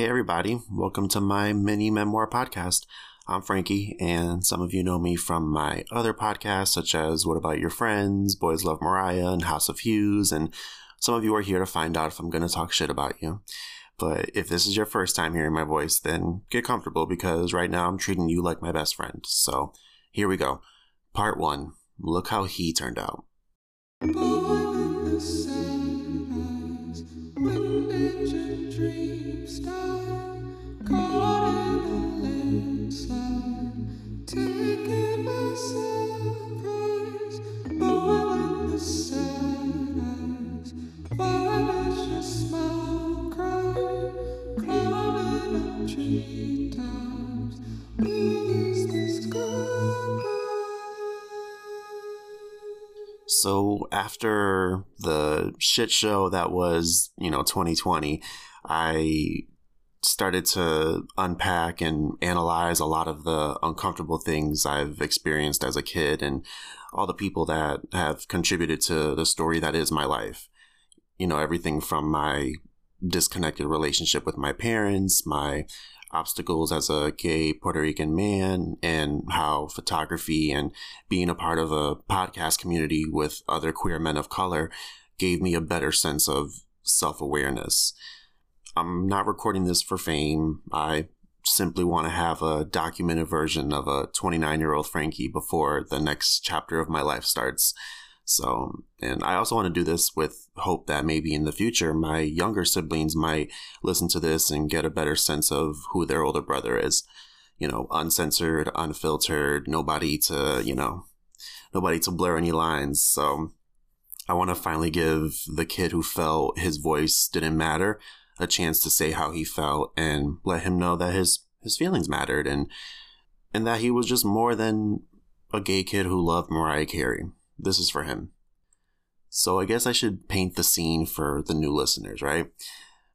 Hey, everybody. Welcome to my mini memoir podcast. I'm Frankie, and some of you know me from my other podcasts, such as What About Your Friends, Boys Love Mariah, and House of Hughes, and some of you are here to find out if I'm going to talk shit about you. But if this is your first time hearing my voice, then get comfortable because right now I'm treating you like my best friend. So here we go. Part one Look how he turned out. So after the shit show that was, you know, 2020, I started to unpack and analyze a lot of the uncomfortable things I've experienced as a kid and all the people that have contributed to the story that is my life. You know, everything from my disconnected relationship with my parents, my obstacles as a gay Puerto Rican man, and how photography and being a part of a podcast community with other queer men of color gave me a better sense of self awareness. I'm not recording this for fame. I simply want to have a documented version of a 29 year old Frankie before the next chapter of my life starts. So, and I also want to do this with hope that maybe in the future my younger siblings might listen to this and get a better sense of who their older brother is. You know, uncensored, unfiltered, nobody to, you know, nobody to blur any lines. So, I want to finally give the kid who felt his voice didn't matter a chance to say how he felt and let him know that his his feelings mattered and and that he was just more than a gay kid who loved Mariah Carey this is for him. So I guess I should paint the scene for the new listeners, right?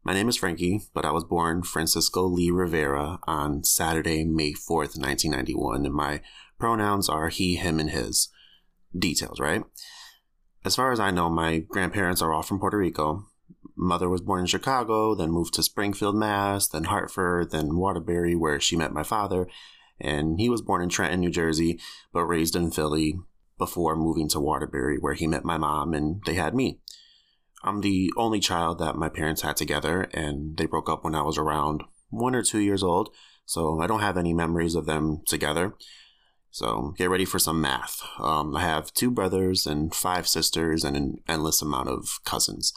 My name is Frankie, but I was born Francisco Lee Rivera on Saturday, May 4th, 1991, and my pronouns are he, him, and his. Details, right? As far as I know, my grandparents are all from Puerto Rico. Mother was born in Chicago, then moved to Springfield, Mass., then Hartford, then Waterbury, where she met my father. And he was born in Trenton, New Jersey, but raised in Philly, before moving to Waterbury, where he met my mom and they had me. I'm the only child that my parents had together, and they broke up when I was around one or two years old, so I don't have any memories of them together. So get ready for some math. Um, I have two brothers and five sisters and an endless amount of cousins.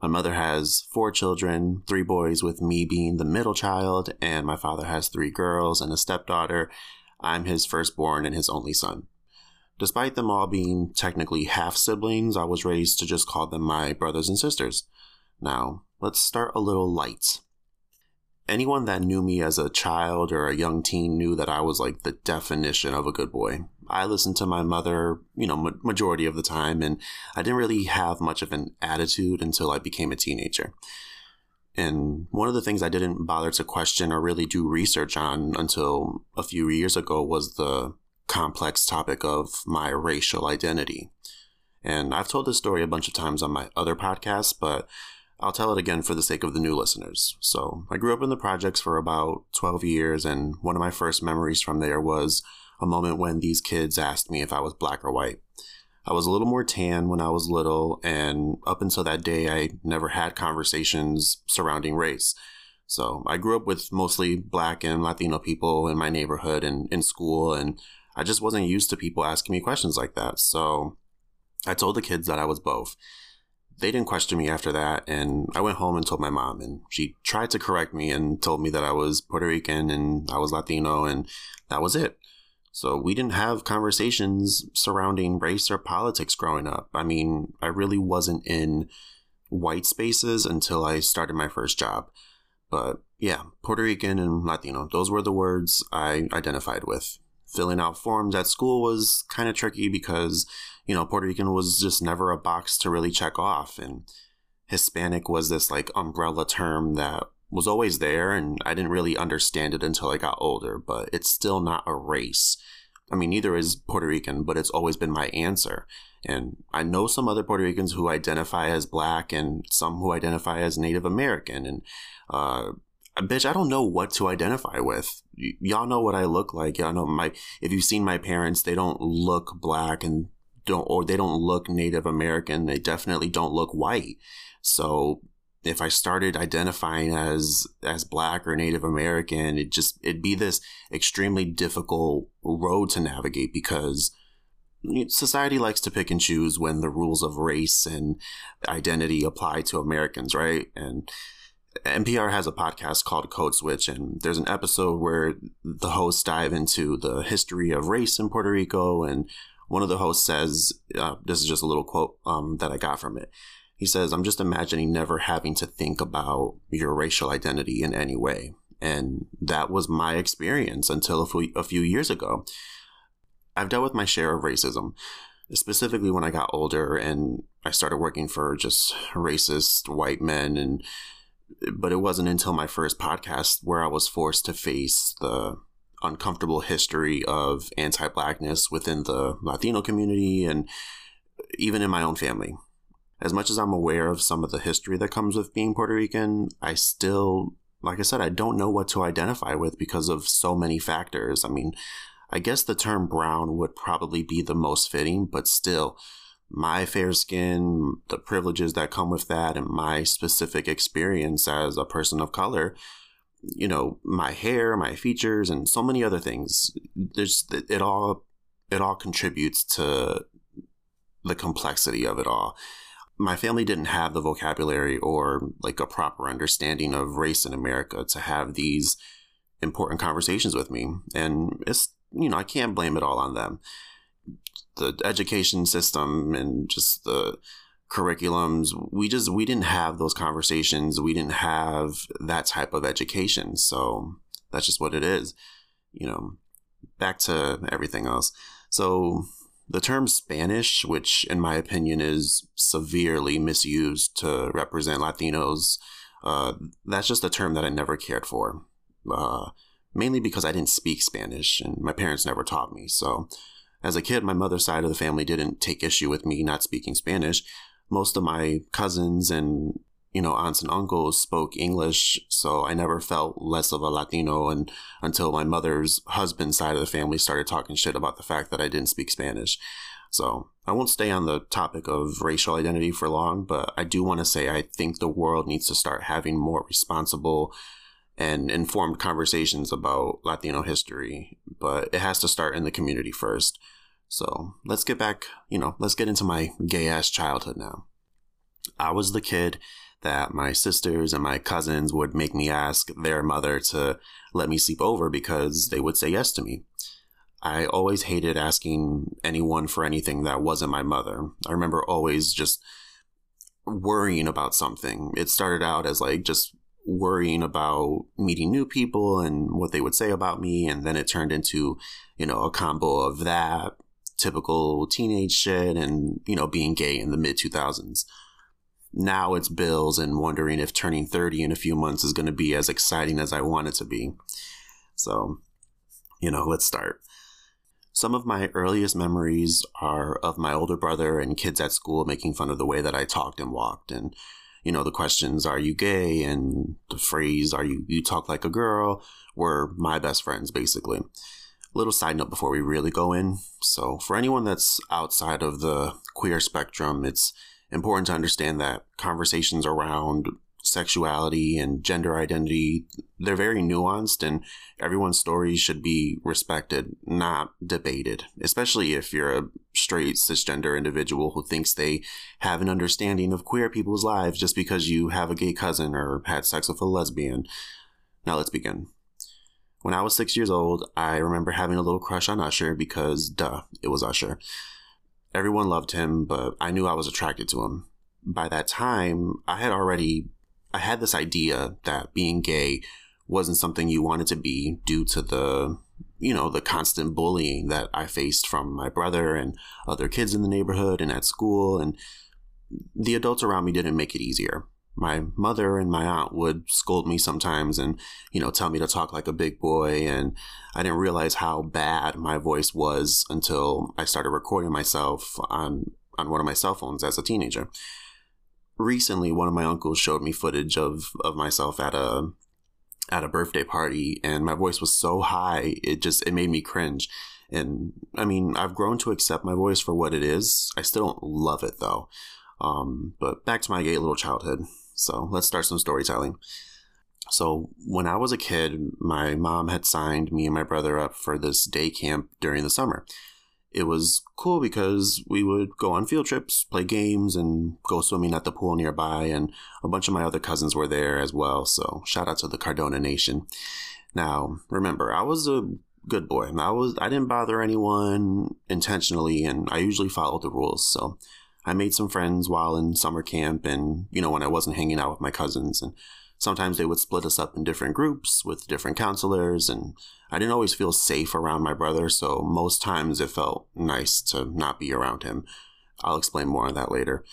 My mother has four children, three boys, with me being the middle child, and my father has three girls and a stepdaughter. I'm his firstborn and his only son. Despite them all being technically half siblings, I was raised to just call them my brothers and sisters. Now, let's start a little light. Anyone that knew me as a child or a young teen knew that I was like the definition of a good boy. I listened to my mother, you know, ma- majority of the time, and I didn't really have much of an attitude until I became a teenager. And one of the things I didn't bother to question or really do research on until a few years ago was the complex topic of my racial identity. And I've told this story a bunch of times on my other podcasts, but I'll tell it again for the sake of the new listeners. So, I grew up in the projects for about 12 years, and one of my first memories from there was a moment when these kids asked me if I was black or white. I was a little more tan when I was little, and up until that day, I never had conversations surrounding race. So, I grew up with mostly black and Latino people in my neighborhood and in school, and I just wasn't used to people asking me questions like that. So I told the kids that I was both. They didn't question me after that, and I went home and told my mom, and she tried to correct me and told me that I was Puerto Rican and I was Latino, and that was it. So we didn't have conversations surrounding race or politics growing up. I mean, I really wasn't in white spaces until I started my first job. But yeah, Puerto Rican and Latino, those were the words I identified with filling out forms at school was kind of tricky because, you know, Puerto Rican was just never a box to really check off. And Hispanic was this like umbrella term that was always there. And I didn't really understand it until I got older, but it's still not a race. I mean, neither is Puerto Rican, but it's always been my answer. And I know some other Puerto Ricans who identify as black and some who identify as Native American. And uh, bitch, I don't know what to identify with. Y'all know what I look like. Y'all know my, if you've seen my parents, they don't look black and don't, or they don't look Native American. They definitely don't look white. So if I started identifying as, as black or Native American, it just, it'd be this extremely difficult road to navigate because society likes to pick and choose when the rules of race and identity apply to Americans, right? And NPR has a podcast called Code Switch, and there's an episode where the hosts dive into the history of race in Puerto Rico. And one of the hosts says, uh, This is just a little quote um, that I got from it. He says, I'm just imagining never having to think about your racial identity in any way. And that was my experience until a few, a few years ago. I've dealt with my share of racism, specifically when I got older and I started working for just racist white men and but it wasn't until my first podcast where I was forced to face the uncomfortable history of anti blackness within the Latino community and even in my own family. As much as I'm aware of some of the history that comes with being Puerto Rican, I still, like I said, I don't know what to identify with because of so many factors. I mean, I guess the term brown would probably be the most fitting, but still, my fair skin, the privileges that come with that, and my specific experience as a person of color, you know, my hair, my features, and so many other things. There's it all it all contributes to the complexity of it all. My family didn't have the vocabulary or like a proper understanding of race in America to have these important conversations with me. And it's, you know, I can't blame it all on them the education system and just the curriculums we just we didn't have those conversations. We didn't have that type of education. So that's just what it is you know back to everything else. So the term spanish which in my opinion is severely misused to represent latinos uh, that's just a term that i never cared for uh, mainly because i didn't speak spanish and my parents never taught me. So as a kid, my mother's side of the family didn't take issue with me not speaking Spanish. Most of my cousins and you know aunts and uncles spoke English, so I never felt less of a Latino. And until my mother's husband's side of the family started talking shit about the fact that I didn't speak Spanish. So I won't stay on the topic of racial identity for long, but I do want to say I think the world needs to start having more responsible and informed conversations about Latino history, but it has to start in the community first. So let's get back, you know, let's get into my gay ass childhood now. I was the kid that my sisters and my cousins would make me ask their mother to let me sleep over because they would say yes to me. I always hated asking anyone for anything that wasn't my mother. I remember always just worrying about something. It started out as like just worrying about meeting new people and what they would say about me. And then it turned into, you know, a combo of that, typical teenage shit, and, you know, being gay in the mid 2000s. Now it's bills and wondering if turning 30 in a few months is going to be as exciting as I want it to be. So, you know, let's start. Some of my earliest memories are of my older brother and kids at school making fun of the way that I talked and walked. And you know, the questions, are you gay? And the phrase, are you, you talk like a girl? were my best friends, basically. Little side note before we really go in. So, for anyone that's outside of the queer spectrum, it's important to understand that conversations around sexuality and gender identity, they're very nuanced and everyone's stories should be respected, not debated, especially if you're a straight cisgender individual who thinks they have an understanding of queer people's lives just because you have a gay cousin or had sex with a lesbian. Now let's begin. When I was six years old, I remember having a little crush on Usher because, duh, it was Usher. Everyone loved him, but I knew I was attracted to him. By that time, I had already I had this idea that being gay wasn't something you wanted to be due to the you know the constant bullying that I faced from my brother and other kids in the neighborhood and at school and the adults around me didn't make it easier. My mother and my aunt would scold me sometimes and you know tell me to talk like a big boy and I didn't realize how bad my voice was until I started recording myself on on one of my cell phones as a teenager. Recently one of my uncles showed me footage of of myself at a at a birthday party and my voice was so high it just it made me cringe. And i mean i've grown to accept my voice for what it is. I still don't love it though. Um, but back to my gay little childhood so let's start some storytelling so when i was a kid my mom had signed me and my brother up for this day camp during the summer it was cool because we would go on field trips, play games, and go swimming at the pool nearby. And a bunch of my other cousins were there as well. So shout out to the Cardona Nation. Now, remember, I was a good boy. I was I didn't bother anyone intentionally, and I usually followed the rules. So I made some friends while in summer camp, and you know when I wasn't hanging out with my cousins and sometimes they would split us up in different groups with different counselors and i didn't always feel safe around my brother so most times it felt nice to not be around him. I'll explain more on that later.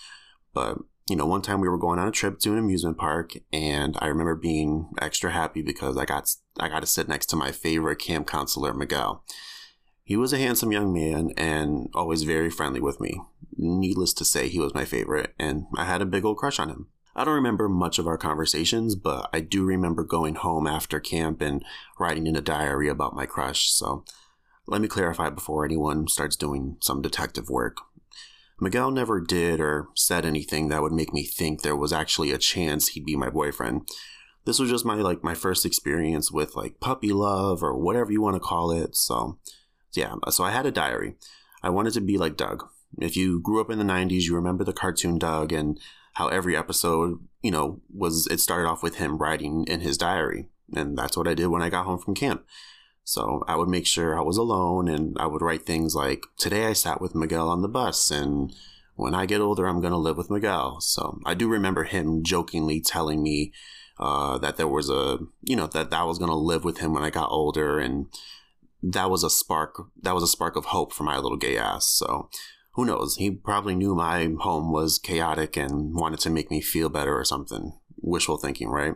But you know one time we were going on a trip to an amusement park and i remember being extra happy because i got i got to sit next to my favorite camp counselor miguel he was a handsome young man and always very friendly with me needless to say he was my favorite and i had a big old crush on him I don't remember much of our conversations, but I do remember going home after camp and writing in a diary about my crush. So let me clarify before anyone starts doing some detective work. Miguel never did or said anything that would make me think there was actually a chance he'd be my boyfriend. This was just my like my first experience with like puppy love or whatever you want to call it. So yeah, so I had a diary. I wanted to be like Doug. If you grew up in the 90s, you remember the cartoon Doug and how every episode, you know, was it started off with him writing in his diary. And that's what I did when I got home from camp. So I would make sure I was alone and I would write things like, Today I sat with Miguel on the bus and when I get older, I'm going to live with Miguel. So I do remember him jokingly telling me uh, that there was a, you know, that, that I was going to live with him when I got older. And that was a spark, that was a spark of hope for my little gay ass. So who knows? He probably knew my home was chaotic and wanted to make me feel better or something. Wishful thinking, right?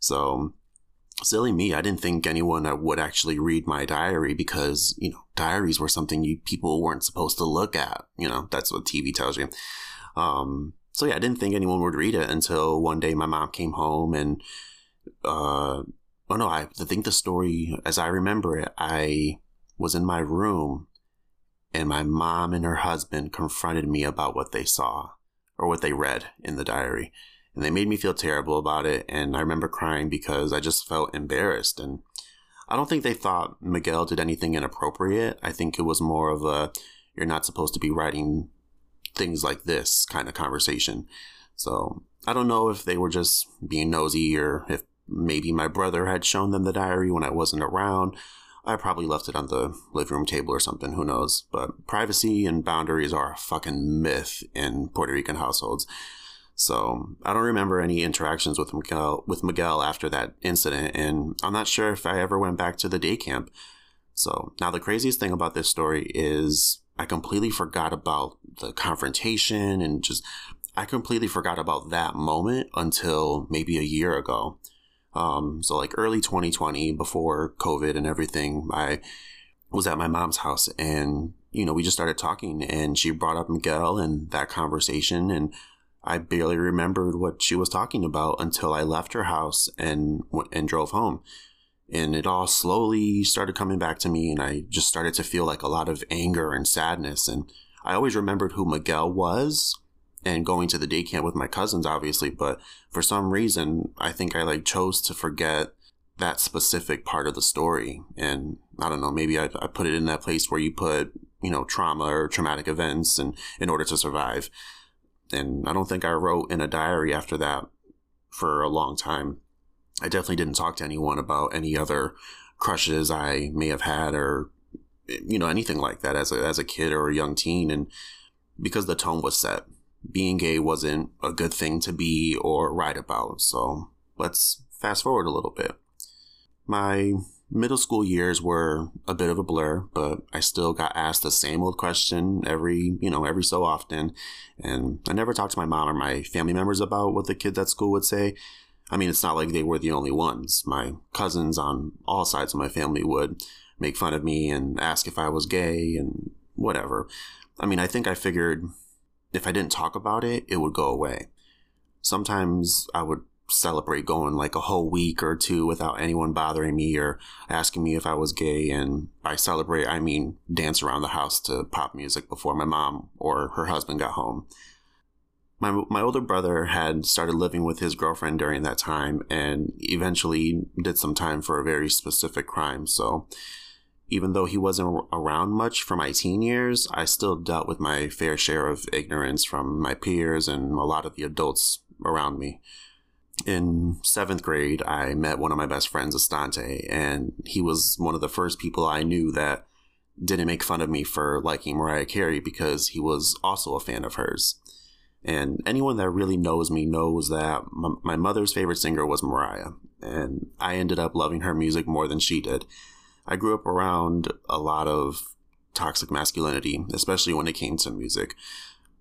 So, silly me, I didn't think anyone would actually read my diary because, you know, diaries were something you people weren't supposed to look at. You know, that's what TV tells you. Um, so yeah, I didn't think anyone would read it until one day my mom came home and, uh, oh no, I, think the story, as I remember it, I was in my room and my mom and her husband confronted me about what they saw or what they read in the diary. And they made me feel terrible about it. And I remember crying because I just felt embarrassed. And I don't think they thought Miguel did anything inappropriate. I think it was more of a, you're not supposed to be writing things like this kind of conversation. So I don't know if they were just being nosy or if maybe my brother had shown them the diary when I wasn't around. I probably left it on the living room table or something, who knows. But privacy and boundaries are a fucking myth in Puerto Rican households. So I don't remember any interactions with Miguel with Miguel after that incident, and I'm not sure if I ever went back to the day camp. So now the craziest thing about this story is I completely forgot about the confrontation and just I completely forgot about that moment until maybe a year ago. Um, so like early 2020, before COVID and everything, I was at my mom's house and, you know, we just started talking and she brought up Miguel and that conversation and I barely remembered what she was talking about until I left her house and and drove home. And it all slowly started coming back to me and I just started to feel like a lot of anger and sadness and I always remembered who Miguel was and going to the day camp with my cousins, obviously. But for some reason, I think I like chose to forget that specific part of the story. And I don't know, maybe I, I put it in that place where you put, you know, trauma or traumatic events and in order to survive. And I don't think I wrote in a diary after that for a long time. I definitely didn't talk to anyone about any other crushes I may have had or you know anything like that as a as a kid or a young teen and because the tone was set being gay wasn't a good thing to be or write about. So let's fast forward a little bit. My middle school years were a bit of a blur, but I still got asked the same old question every, you know, every so often. And I never talked to my mom or my family members about what the kids at school would say. I mean, it's not like they were the only ones. My cousins on all sides of my family would make fun of me and ask if I was gay and whatever. I mean, I think I figured if I didn't talk about it, it would go away. Sometimes I would celebrate going like a whole week or two without anyone bothering me or asking me if I was gay. And by celebrate, I mean dance around the house to pop music before my mom or her husband got home. My, my older brother had started living with his girlfriend during that time and eventually did some time for a very specific crime. So even though he wasn't around much for my teen years, I still dealt with my fair share of ignorance from my peers and a lot of the adults around me in seventh grade, I met one of my best friends, Estante, and he was one of the first people I knew that didn't make fun of me for liking Mariah Carey because he was also a fan of hers. And anyone that really knows me knows that my mother's favorite singer was Mariah, and I ended up loving her music more than she did. I grew up around a lot of toxic masculinity, especially when it came to music.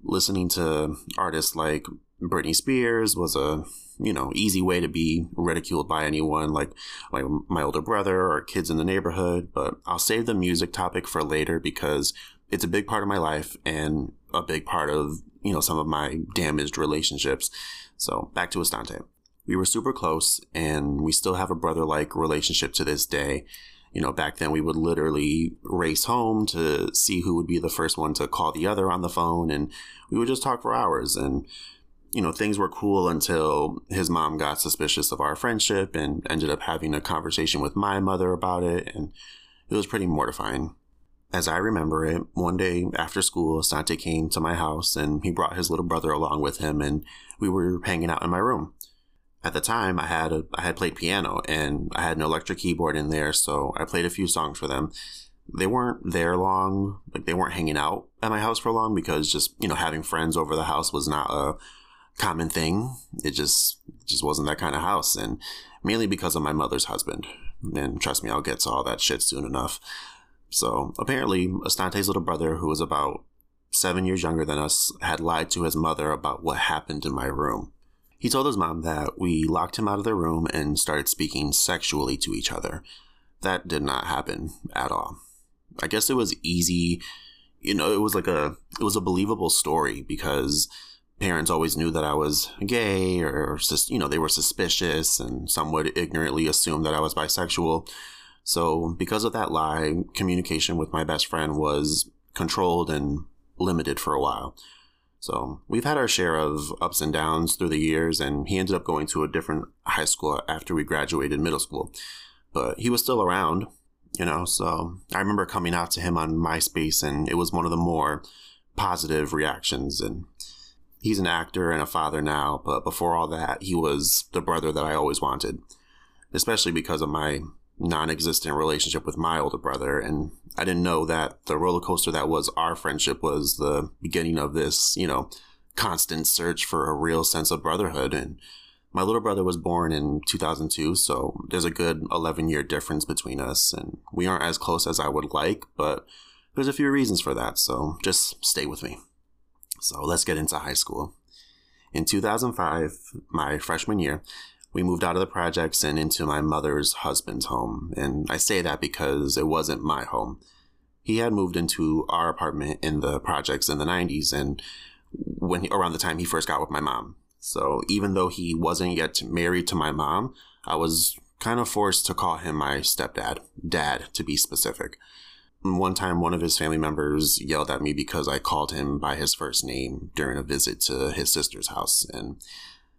Listening to artists like Britney Spears was a you know easy way to be ridiculed by anyone like like my older brother or kids in the neighborhood but i'll save the music topic for later because it's a big part of my life and a big part of you know some of my damaged relationships. So back to estante. We were super close and we still have a brother like relationship to this day you know back then we would literally race home to see who would be the first one to call the other on the phone and we would just talk for hours and you know, things were cool until his mom got suspicious of our friendship and ended up having a conversation with my mother about it. And it was pretty mortifying. As I remember it, one day after school, Sante came to my house and he brought his little brother along with him and we were hanging out in my room. At the time, I had a, I had played piano and I had an electric keyboard in there, so I played a few songs for them. They weren't there long, like they weren't hanging out at my house for long because just, you know, having friends over the house was not a common thing. It just just wasn't that kind of house, and mainly because of my mother's husband. And trust me, I'll get to all that shit soon enough. So apparently, Estante's little brother, who was about seven years younger than us, had lied to his mother about what happened in my room. He told his mom that we locked him out of the room and started speaking sexually to each other. That did not happen at all. I guess it was easy, you know, it was like a it was a believable story because parents always knew that I was gay or, just, you know, they were suspicious and some would ignorantly assume that I was bisexual. So, because of that lie, communication with my best friend was controlled and limited for a while. So, we've had our share of ups and downs through the years, and he ended up going to a different high school after we graduated middle school. But he was still around, you know, so I remember coming out to him on MySpace, and it was one of the more positive reactions. And he's an actor and a father now, but before all that, he was the brother that I always wanted, especially because of my non existent relationship with my older brother. And I didn't know that the roller coaster that was our friendship was the beginning of this, you know, constant search for a real sense of brotherhood. And my little brother was born in 2002, so there's a good 11 year difference between us. And we aren't as close as I would like, but there's a few reasons for that. So just stay with me. So let's get into high school. In 2005, my freshman year, we moved out of the projects and into my mother's husband's home. And I say that because it wasn't my home. He had moved into our apartment in the projects in the 90s and when he, around the time he first got with my mom. So even though he wasn't yet married to my mom, I was kind of forced to call him my stepdad, dad to be specific. One time, one of his family members yelled at me because I called him by his first name during a visit to his sister's house. And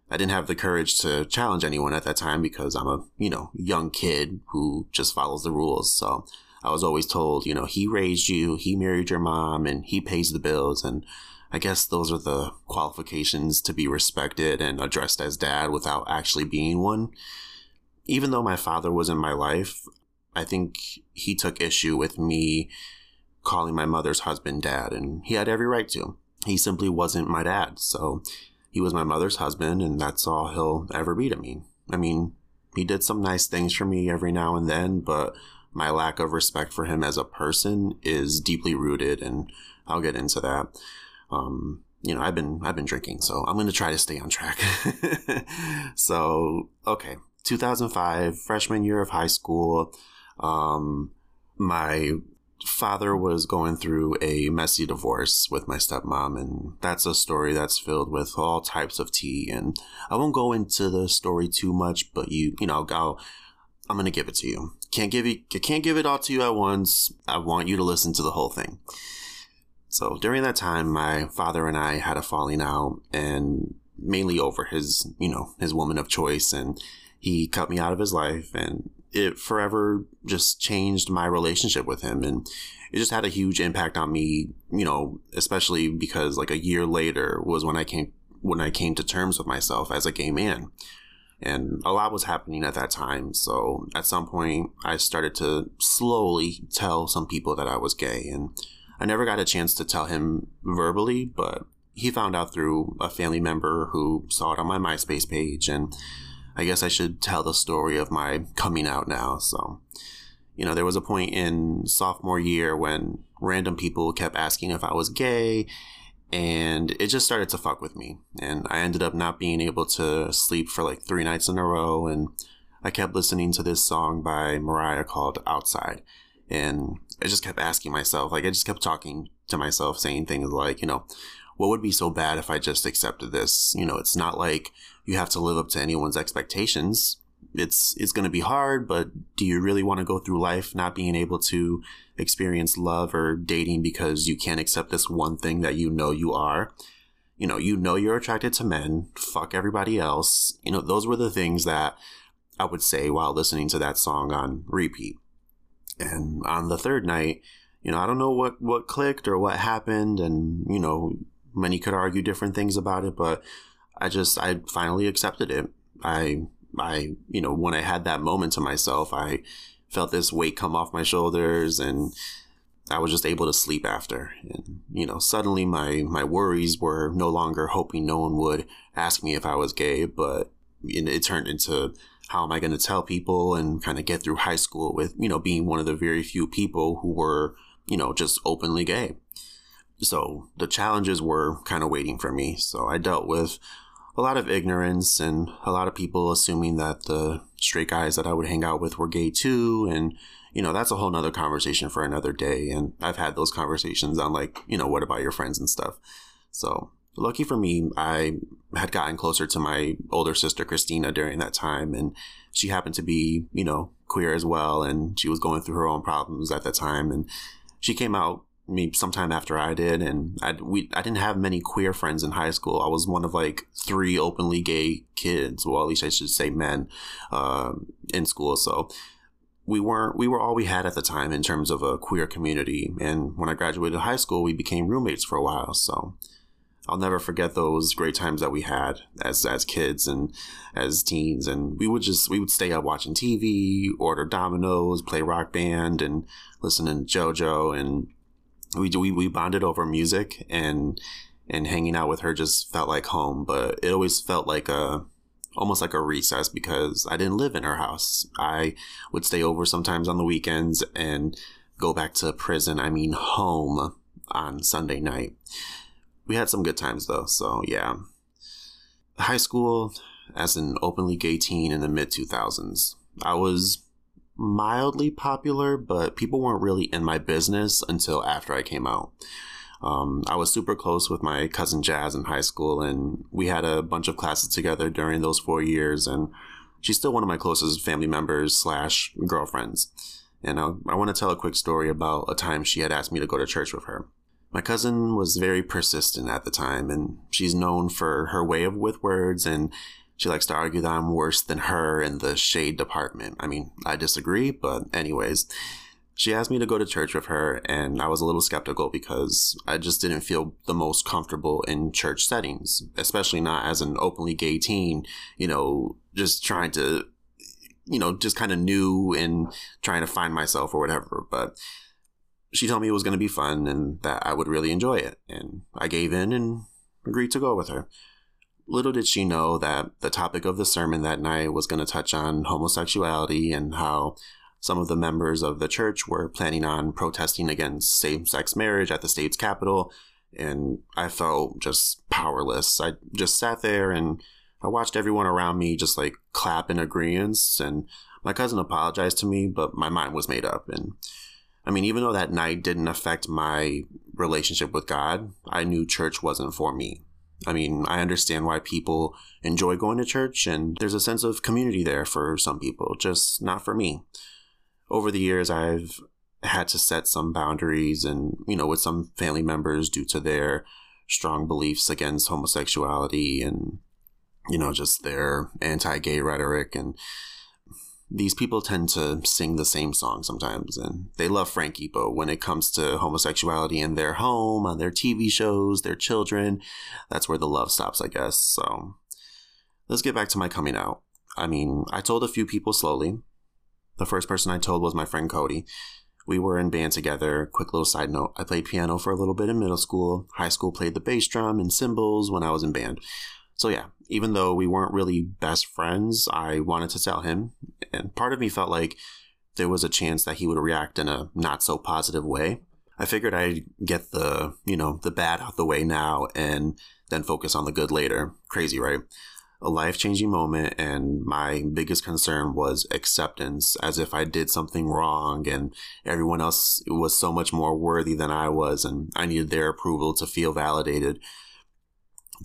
I didn't have the courage to challenge anyone at that time because I'm a, you know, young kid who just follows the rules. So I was always told, you know, he raised you, he married your mom, and he pays the bills. And I guess those are the qualifications to be respected and addressed as dad without actually being one. Even though my father was in my life, I think he took issue with me calling my mother's husband dad, and he had every right to. He simply wasn't my dad, so he was my mother's husband, and that's all he'll ever be to me. I mean, he did some nice things for me every now and then, but my lack of respect for him as a person is deeply rooted, and I'll get into that. Um, you know, I've been I've been drinking, so I'm going to try to stay on track. so, okay, 2005, freshman year of high school um, my father was going through a messy divorce with my stepmom, and that's a story that's filled with all types of tea. And I won't go into the story too much, but you, you know, I'll, I'm gonna give it to you. Can't give you, can't give it all to you at once. I want you to listen to the whole thing. So during that time, my father and I had a falling out, and mainly over his, you know, his woman of choice, and he cut me out of his life, and it forever just changed my relationship with him and it just had a huge impact on me you know especially because like a year later was when i came when i came to terms with myself as a gay man. And a lot was happening at that time so at some point i started to slowly tell some people that i was gay and i never got a chance to tell him verbally but he found out through a family member who saw it on my myspace page and I guess I should tell the story of my coming out now. So, you know, there was a point in sophomore year when random people kept asking if I was gay, and it just started to fuck with me. And I ended up not being able to sleep for like three nights in a row. And I kept listening to this song by Mariah called Outside. And I just kept asking myself, like, I just kept talking to myself, saying things like, you know, what would be so bad if I just accepted this? You know, it's not like you have to live up to anyone's expectations. It's it's going to be hard, but do you really want to go through life not being able to experience love or dating because you can't accept this one thing that you know you are? You know, you know you're attracted to men. Fuck everybody else. You know, those were the things that I would say while listening to that song on repeat. And on the third night, you know, I don't know what what clicked or what happened, and you know, Many could argue different things about it, but I just I finally accepted it. I I you know when I had that moment to myself, I felt this weight come off my shoulders and I was just able to sleep after. And you know, suddenly my my worries were no longer hoping no one would ask me if I was gay, but it turned into how am I going to tell people and kind of get through high school with, you know, being one of the very few people who were, you know, just openly gay. So the challenges were kind of waiting for me. So I dealt with a lot of ignorance and a lot of people assuming that the straight guys that I would hang out with were gay too. And, you know, that's a whole nother conversation for another day. And I've had those conversations on like, you know, what about your friends and stuff. So lucky for me, I had gotten closer to my older sister, Christina, during that time. And she happened to be, you know, queer as well. And she was going through her own problems at that time. And she came out me sometime after I did, and I we I didn't have many queer friends in high school. I was one of like three openly gay kids, well, at least I should say men, uh, in school. So we weren't we were all we had at the time in terms of a queer community. And when I graduated high school, we became roommates for a while. So I'll never forget those great times that we had as as kids and as teens. And we would just we would stay up watching TV, order Domino's, play Rock Band, and listening to JoJo and we we we bonded over music and and hanging out with her just felt like home. But it always felt like a almost like a recess because I didn't live in her house. I would stay over sometimes on the weekends and go back to prison. I mean home on Sunday night. We had some good times though. So yeah, high school as an openly gay teen in the mid 2000s. I was mildly popular, but people weren't really in my business until after I came out. Um, I was super close with my cousin Jazz in high school, and we had a bunch of classes together during those four years. And she's still one of my closest family members slash girlfriends. And I, I want to tell a quick story about a time she had asked me to go to church with her. My cousin was very persistent at the time, and she's known for her way of with words and she likes to argue that I'm worse than her in the shade department. I mean, I disagree, but anyways, she asked me to go to church with her, and I was a little skeptical because I just didn't feel the most comfortable in church settings, especially not as an openly gay teen, you know, just trying to, you know, just kind of new and trying to find myself or whatever. But she told me it was going to be fun and that I would really enjoy it. And I gave in and agreed to go with her. Little did she know that the topic of the sermon that night was going to touch on homosexuality and how some of the members of the church were planning on protesting against same sex marriage at the state's capital. And I felt just powerless. I just sat there and I watched everyone around me just like clap in agreement. And my cousin apologized to me, but my mind was made up. And I mean, even though that night didn't affect my relationship with God, I knew church wasn't for me. I mean, I understand why people enjoy going to church, and there's a sense of community there for some people, just not for me. Over the years, I've had to set some boundaries and, you know, with some family members due to their strong beliefs against homosexuality and, you know, just their anti gay rhetoric. And these people tend to sing the same song sometimes. And they love Frankie, but when it comes to homosexuality in their home, on their TV shows, their children, that's where the love stops, I guess. So let's get back to my coming out. I mean, I told a few people slowly. The first person I told was my friend Cody we were in band together. Quick little side note I played piano for a little bit in middle school. High school played the bass drum and cymbals when I was in band. So, yeah, even though we weren't really best friends, I wanted to tell him. And part of me felt like there was a chance that he would react in a not so positive way. I figured I'd get the, you know, the bad out the way now and then focus on the good later. Crazy, right? a life changing moment, and my biggest concern was acceptance, as if I did something wrong and everyone else was so much more worthy than I was, and I needed their approval to feel validated.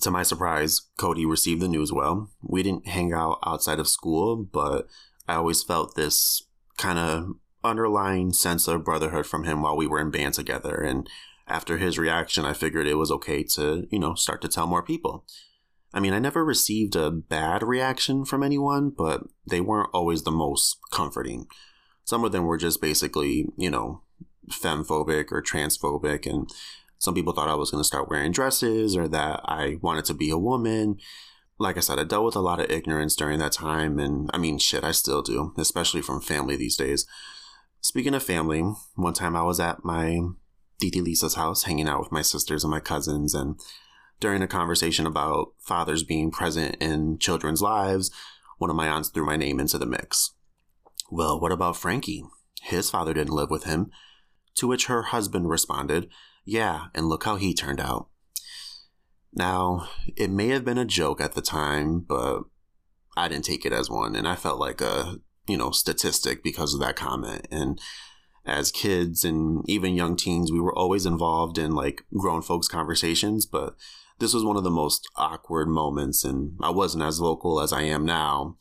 To my surprise, Cody received the news well. We didn't hang out outside of school, but I always felt this kind of underlying sense of brotherhood from him while we were in band together. And after his reaction, I figured it was okay to, you know, start to tell more people. I mean, I never received a bad reaction from anyone, but they weren't always the most comforting. Some of them were just basically, you know, femphobic or transphobic, and some people thought I was going to start wearing dresses or that I wanted to be a woman. Like I said, I dealt with a lot of ignorance during that time, and I mean, shit, I still do, especially from family these days. Speaking of family, one time I was at my Titi Lisa's house hanging out with my sisters and my cousins, and during a conversation about fathers being present in children's lives, one of my aunts threw my name into the mix. Well, what about Frankie? His father didn't live with him. To which her husband responded, Yeah, and look how he turned out. Now, it may have been a joke at the time, but I didn't take it as one, and I felt like a, you know, statistic because of that comment. And as kids and even young teens, we were always involved in like grown folks conversations, but this was one of the most awkward moments, and I wasn't as vocal as I am now.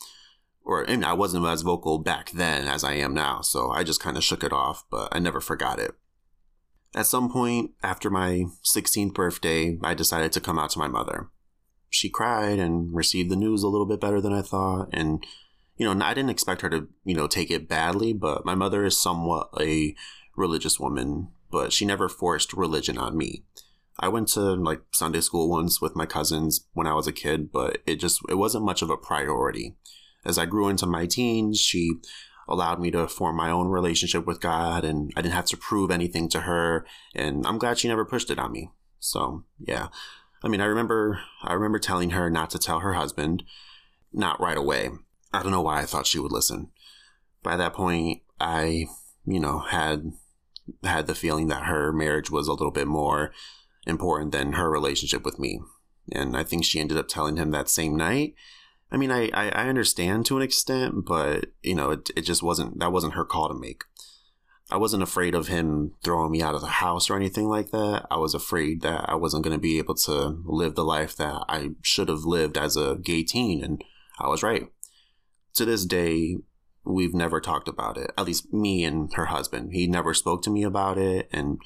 Or I wasn't as vocal back then as I am now, so I just kind of shook it off, but I never forgot it. At some point after my 16th birthday, I decided to come out to my mother. She cried and received the news a little bit better than I thought, and you know, I didn't expect her to, you know, take it badly, but my mother is somewhat a religious woman, but she never forced religion on me. I went to like Sunday school once with my cousins when I was a kid, but it just it wasn't much of a priority. As I grew into my teens, she allowed me to form my own relationship with God and I didn't have to prove anything to her and I'm glad she never pushed it on me. So, yeah. I mean, I remember I remember telling her not to tell her husband, not right away. I don't know why I thought she would listen. By that point, I, you know, had had the feeling that her marriage was a little bit more important than her relationship with me. And I think she ended up telling him that same night. I mean, I, I, understand to an extent, but, you know, it, it just wasn't, that wasn't her call to make. I wasn't afraid of him throwing me out of the house or anything like that. I was afraid that I wasn't going to be able to live the life that I should have lived as a gay teen, and I was right. To this day, we've never talked about it. At least me and her husband. He never spoke to me about it, and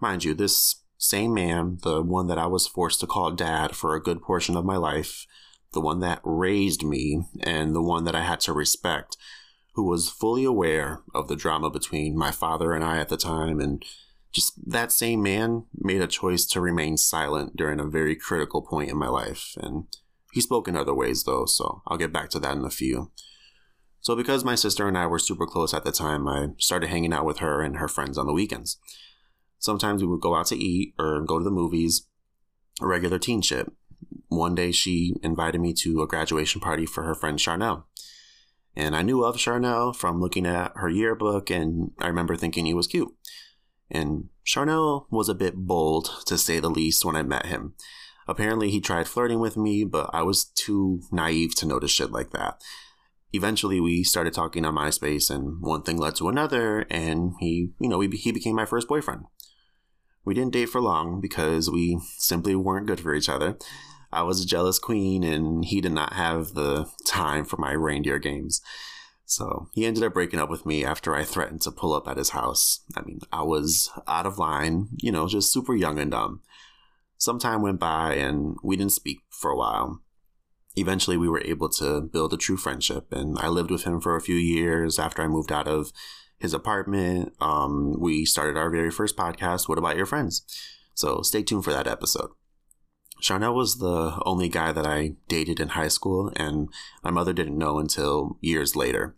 mind you, this same man, the one that I was forced to call dad for a good portion of my life, the one that raised me, and the one that I had to respect, who was fully aware of the drama between my father and I at the time. And just that same man made a choice to remain silent during a very critical point in my life. And he spoke in other ways, though, so I'll get back to that in a few. So, because my sister and I were super close at the time, I started hanging out with her and her friends on the weekends. Sometimes we would go out to eat or go to the movies, a regular teen shit. One day she invited me to a graduation party for her friend Charnel. And I knew of Charnel from looking at her yearbook, and I remember thinking he was cute. And Charnel was a bit bold, to say the least, when I met him. Apparently, he tried flirting with me, but I was too naive to notice shit like that. eventually we started talking on MySpace and one thing led to another and he, you know, he, he became my first boyfriend. We didn't date for long because we simply weren't good for each other. I was a jealous queen and he did not have the time for my reindeer games. So he ended up breaking up with me after I threatened to pull up at his house. I mean, I was out of line, you know, just super young and dumb. Some time went by and we didn't speak for a while. Eventually, we were able to build a true friendship, and I lived with him for a few years after I moved out of his apartment. Um, we started our very first podcast, What About Your Friends? So stay tuned for that episode. Charnel was the only guy that I dated in high school, and my mother didn't know until years later.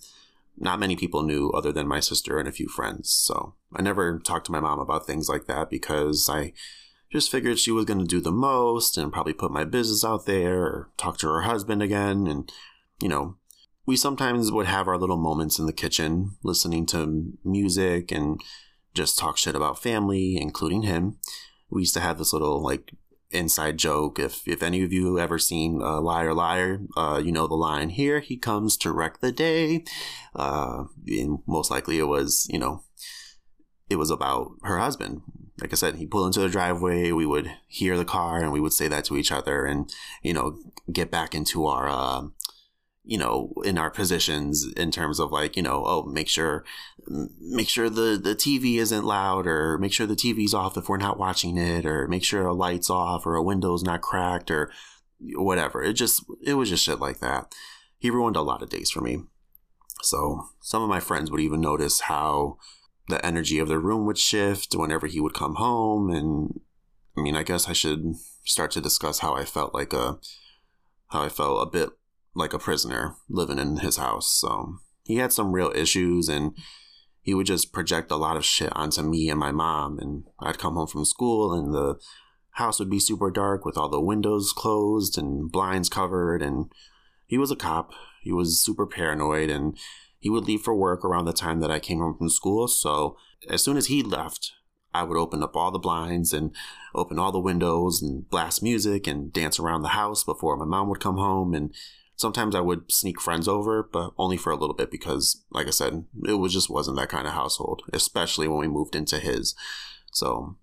Not many people knew other than my sister and a few friends, so I never talked to my mom about things like that because I just figured she was going to do the most and probably put my business out there or talk to her husband again. And, you know, we sometimes would have our little moments in the kitchen listening to music and just talk shit about family, including him. We used to have this little like inside joke. If if any of you ever seen uh, Liar Liar, uh, you know the line here. He comes to wreck the day. Uh, and most likely it was you know it was about her husband. Like I said, he pulled into the driveway. We would hear the car, and we would say that to each other, and you know get back into our uh, you know, in our positions in terms of like, you know, oh, make sure, make sure the, the TV isn't loud or make sure the TV's off if we're not watching it or make sure a light's off or a window's not cracked or whatever. It just, it was just shit like that. He ruined a lot of days for me. So some of my friends would even notice how the energy of the room would shift whenever he would come home. And I mean, I guess I should start to discuss how I felt like a, how I felt a bit like a prisoner living in his house. So he had some real issues and he would just project a lot of shit onto me and my mom. And I'd come home from school and the house would be super dark with all the windows closed and blinds covered. And he was a cop. He was super paranoid and he would leave for work around the time that I came home from school. So as soon as he left, I would open up all the blinds and open all the windows and blast music and dance around the house before my mom would come home. And Sometimes I would sneak friends over, but only for a little bit because, like I said, it was just wasn't that kind of household, especially when we moved into his. So,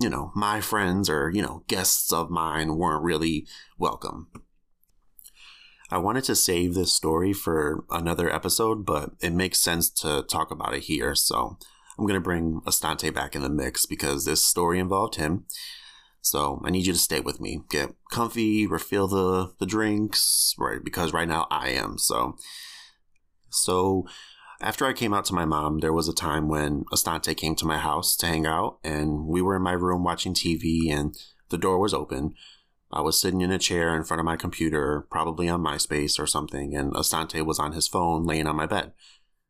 you know, my friends or, you know, guests of mine weren't really welcome. I wanted to save this story for another episode, but it makes sense to talk about it here. So I'm going to bring Astante back in the mix because this story involved him. So I need you to stay with me. Get comfy, refill the, the drinks, right? Because right now I am. So, so after I came out to my mom, there was a time when Astante came to my house to hang out, and we were in my room watching TV, and the door was open. I was sitting in a chair in front of my computer, probably on MySpace or something, and Astante was on his phone laying on my bed.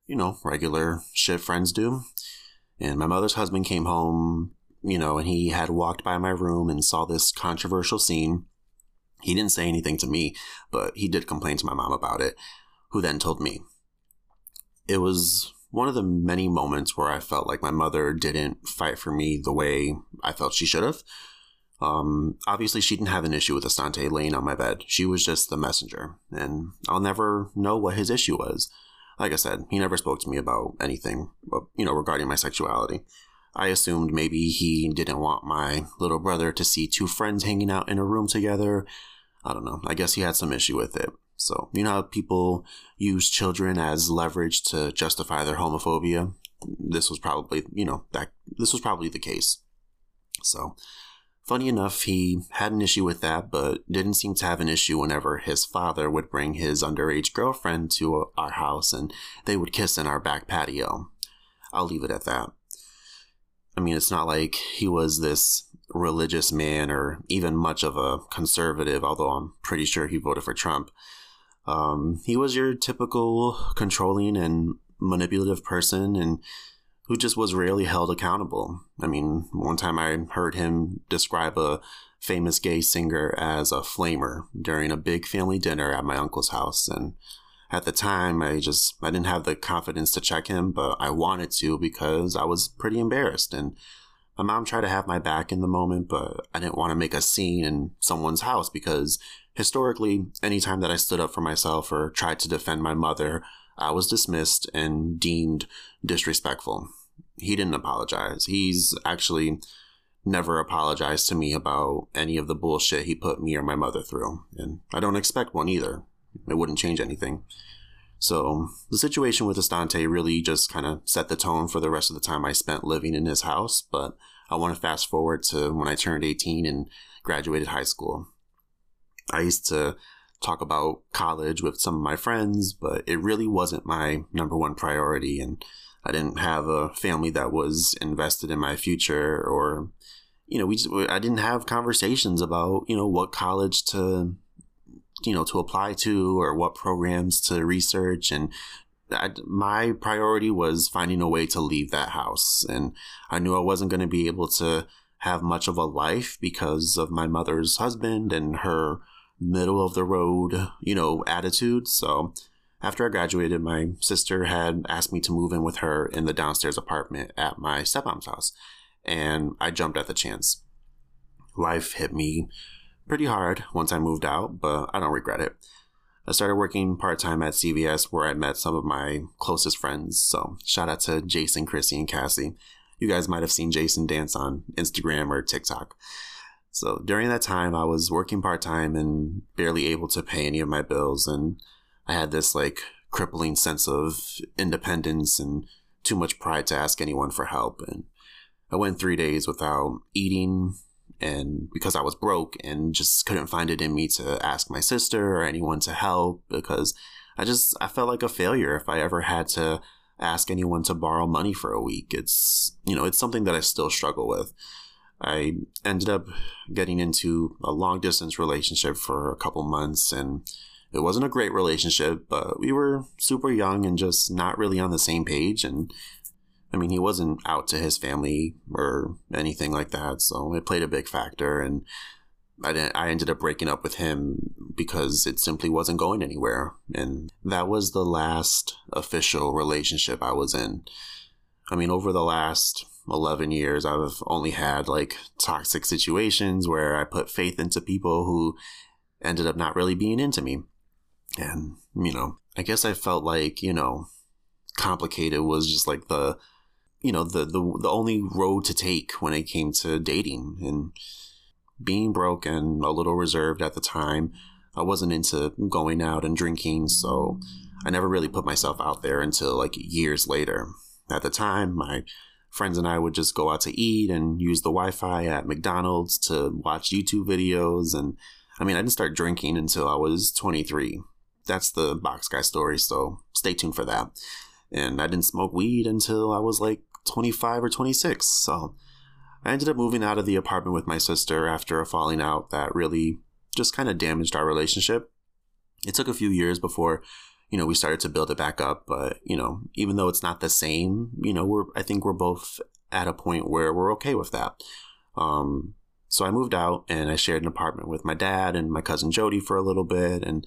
You know, regular shit friends do. And my mother's husband came home you know, and he had walked by my room and saw this controversial scene. He didn't say anything to me, but he did complain to my mom about it, who then told me. It was one of the many moments where I felt like my mother didn't fight for me the way I felt she should have. Um, obviously, she didn't have an issue with Astante laying on my bed. She was just the messenger, and I'll never know what his issue was. Like I said, he never spoke to me about anything, you know, regarding my sexuality. I assumed maybe he didn't want my little brother to see two friends hanging out in a room together. I don't know. I guess he had some issue with it. So, you know how people use children as leverage to justify their homophobia? This was probably, you know, that this was probably the case. So, funny enough, he had an issue with that, but didn't seem to have an issue whenever his father would bring his underage girlfriend to our house and they would kiss in our back patio. I'll leave it at that. I mean, it's not like he was this religious man or even much of a conservative, although I'm pretty sure he voted for Trump. Um, he was your typical controlling and manipulative person and who just was rarely held accountable. I mean, one time I heard him describe a famous gay singer as a flamer during a big family dinner at my uncle's house. And at the time i just i didn't have the confidence to check him but i wanted to because i was pretty embarrassed and my mom tried to have my back in the moment but i didn't want to make a scene in someone's house because historically, anytime that I stood up for myself or tried to defend my mother, I was dismissed and deemed disrespectful. He didn't apologize. He's actually never apologized to me about any of the bullshit he put me or my mother through. And I don't expect one either. It wouldn't change anything. So the situation with Astante really just kind of set the tone for the rest of the time I spent living in his house. But I want to fast forward to when I turned 18 and graduated high school. I used to talk about college with some of my friends, but it really wasn't my number one priority. And I didn't have a family that was invested in my future or, you know, we just, I didn't have conversations about, you know, what college to, you know, to apply to or what programs to research. And I, my priority was finding a way to leave that house. And I knew I wasn't going to be able to have much of a life because of my mother's husband and her middle of the road, you know, attitude. So after I graduated, my sister had asked me to move in with her in the downstairs apartment at my stepmom's house. And I jumped at the chance. Life hit me pretty hard once I moved out, but I don't regret it. I started working part time at CVS where I met some of my closest friends. So shout out to Jason, Chrissy, and Cassie. You guys might have seen Jason dance on Instagram or TikTok. So during that time, I was working part time and barely able to pay any of my bills. And I had this like crippling sense of independence and too much pride to ask anyone for help. And I went three days without eating, and because I was broke and just couldn't find it in me to ask my sister or anyone to help because I just I felt like a failure if I ever had to ask anyone to borrow money for a week. It's you know, it's something that I still struggle with. I ended up getting into a long distance relationship for a couple months and it wasn't a great relationship, but we were super young and just not really on the same page and I mean, he wasn't out to his family or anything like that, so it played a big factor. And I didn't, I ended up breaking up with him because it simply wasn't going anywhere. And that was the last official relationship I was in. I mean, over the last 11 years, I've only had like toxic situations where I put faith into people who ended up not really being into me. And, you know, I guess I felt like, you know, complicated was just like the you know the the the only road to take when it came to dating and being broke and a little reserved at the time. I wasn't into going out and drinking, so I never really put myself out there until like years later. At the time, my friends and I would just go out to eat and use the Wi-Fi at McDonald's to watch YouTube videos and I mean, I didn't start drinking until I was 23. That's the box guy story, so stay tuned for that. And I didn't smoke weed until I was like 25 or 26. So I ended up moving out of the apartment with my sister after a falling out that really just kind of damaged our relationship. It took a few years before, you know, we started to build it back up. But, you know, even though it's not the same, you know, we're, I think we're both at a point where we're okay with that. Um, so I moved out and I shared an apartment with my dad and my cousin Jody for a little bit. And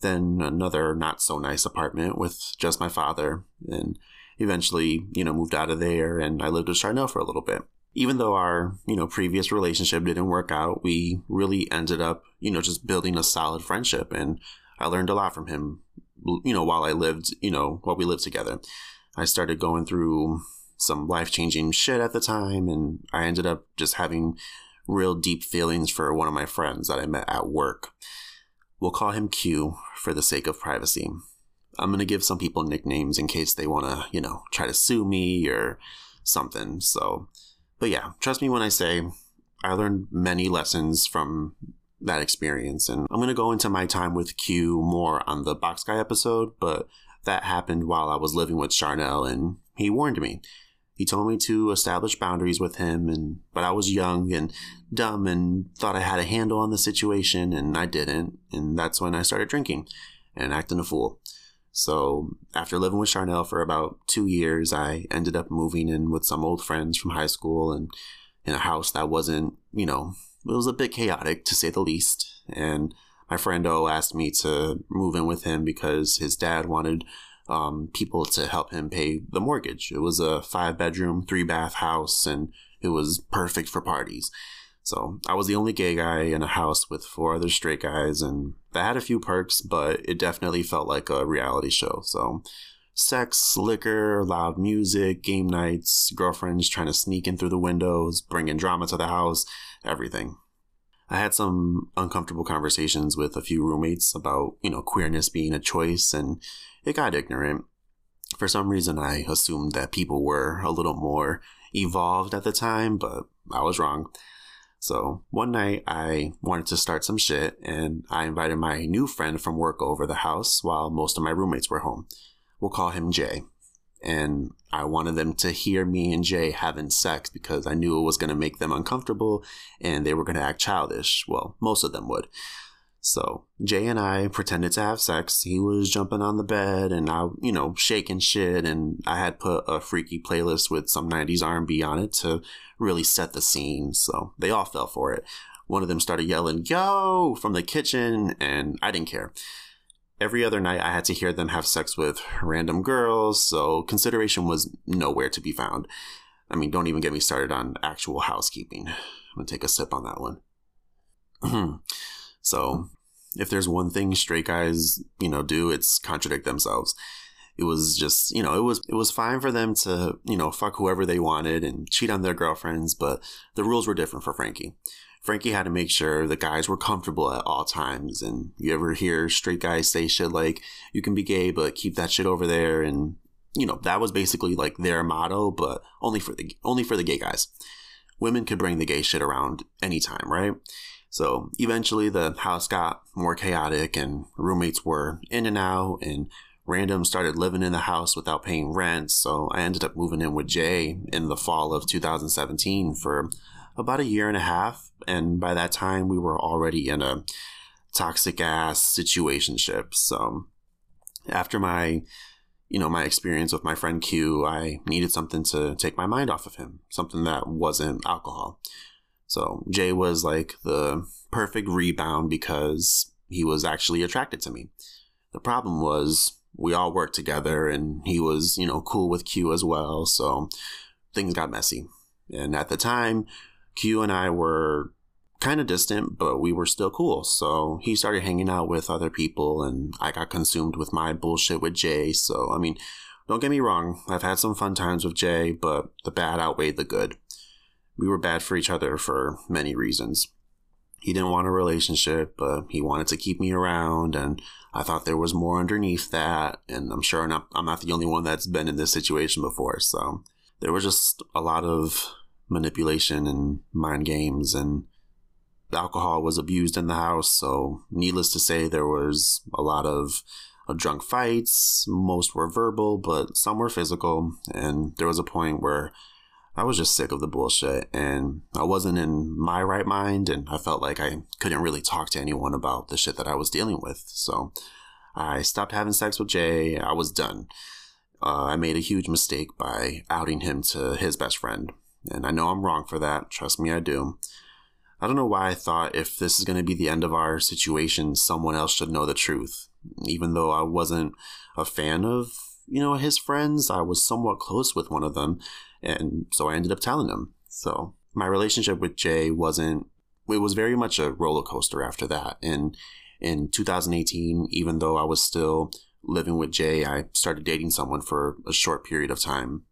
then another not so nice apartment with just my father. And eventually, you know, moved out of there and I lived with Charnel for a little bit. Even though our, you know, previous relationship didn't work out, we really ended up, you know, just building a solid friendship and I learned a lot from him, you know, while I lived, you know, while we lived together. I started going through some life changing shit at the time and I ended up just having real deep feelings for one of my friends that I met at work. We'll call him Q for the sake of privacy. I'm going to give some people nicknames in case they want to, you know, try to sue me or something. So, but yeah, trust me when I say I learned many lessons from that experience. And I'm going to go into my time with Q more on the Box Guy episode, but that happened while I was living with Charnel and he warned me. He told me to establish boundaries with him and but I was young and dumb and thought I had a handle on the situation and I didn't. And that's when I started drinking and acting a fool. So after living with Charnel for about two years, I ended up moving in with some old friends from high school and in a house that wasn't, you know, it was a bit chaotic to say the least. And my friend O asked me to move in with him because his dad wanted um, people to help him pay the mortgage. It was a five bedroom, three bath house and it was perfect for parties. So I was the only gay guy in a house with four other straight guys, and that had a few perks, but it definitely felt like a reality show. So sex, liquor, loud music, game nights, girlfriends trying to sneak in through the windows, bringing drama to the house, everything. I had some uncomfortable conversations with a few roommates about, you know, queerness being a choice, and it got ignorant. For some reason, I assumed that people were a little more evolved at the time, but I was wrong. So one night I wanted to start some shit and I invited my new friend from work over the house while most of my roommates were home. We'll call him Jay. And I wanted them to hear me and Jay having sex because I knew it was going to make them uncomfortable and they were going to act childish. Well, most of them would. So Jay and I pretended to have sex. He was jumping on the bed and I, you know, shaking shit. And I had put a freaky playlist with some 90s R&B on it to really set the scene. So they all fell for it. One of them started yelling, yo, from the kitchen. And I didn't care. Every other night I had to hear them have sex with random girls. So consideration was nowhere to be found. I mean, don't even get me started on actual housekeeping. I'm going to take a sip on that one. So if there's one thing straight guys, you know, do, it's contradict themselves. It was just, you know, it was it was fine for them to, you know, fuck whoever they wanted and cheat on their girlfriends, but the rules were different for Frankie. Frankie had to make sure the guys were comfortable at all times. And you ever hear straight guys say shit like, you can be gay, but keep that shit over there. And, you know, that was basically like their motto, but only for the, only for the gay guys. Women could bring the gay shit around anytime, right? So eventually the house got more chaotic and roommates were in and out and random started living in the house without paying rent. So I ended up moving in with Jay in the fall of 2017 for about a year and a half. And by that time we were already in a toxic ass situationship. So after my you know, my experience with my friend Q, I needed something to take my mind off of him, something that wasn't alcohol. So Jay was like the perfect rebound because he was actually attracted to me. The problem was we all worked together and he was, you know, cool with Q as well. So things got messy. And at the time, Q and I were kind of distant, but we were still cool. So he started hanging out with other people and I got consumed with my bullshit with Jay. So, I mean, don't get me wrong, I've had some fun times with Jay, but the bad outweighed the good we were bad for each other for many reasons. He didn't want a relationship, but he wanted to keep me around, and I thought there was more underneath that. And I'm sure not, I'm not the only one that's been in this situation before. So there was just a lot of manipulation and mind games, and alcohol was abused in the house. So, needless to say, there was a lot of drunk fights. Most were verbal, but some were physical. And there was a point where I was just sick of the bullshit and I wasn't in my right mind and I felt like I couldn't really talk to anyone about the shit that I was dealing with. So I stopped having sex with Jay. I was done. Uh, I made a huge mistake by outing him to his best friend. And I know I'm wrong for that. Trust me, I do. I don't know why I thought if this is going to be the end of our situation, someone else should know the truth. Even though I wasn't a fan of, you know, his friends, I was somewhat close with one of them and so I ended up telling him. So my relationship with Jay wasn't, it was very much a roller coaster after that. And in 2018, even though I was still living with Jay, I started dating someone for a short period of time.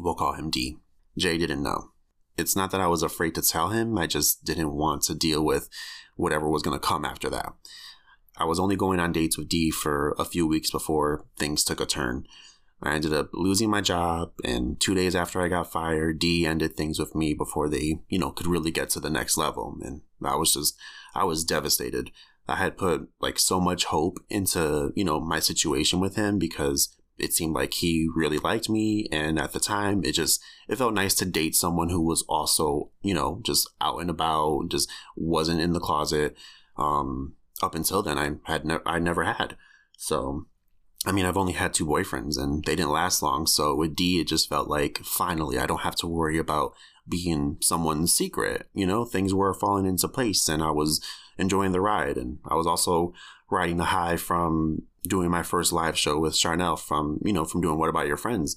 We'll call him D. Jay didn't know. It's not that I was afraid to tell him, I just didn't want to deal with whatever was going to come after that. I was only going on dates with D for a few weeks before things took a turn. I ended up losing my job, and two days after I got fired, D ended things with me before they, you know, could really get to the next level. And I was just, I was devastated. I had put like so much hope into, you know, my situation with him because it seemed like he really liked me. And at the time, it just, it felt nice to date someone who was also, you know, just out and about, just wasn't in the closet. Um, up until then, I had, ne- I never had. So I mean, I've only had two boyfriends and they didn't last long. So with D, it just felt like finally I don't have to worry about being someone's secret. You know, things were falling into place and I was enjoying the ride. And I was also riding the high from doing my first live show with Charnel from, you know, from doing What About Your Friends.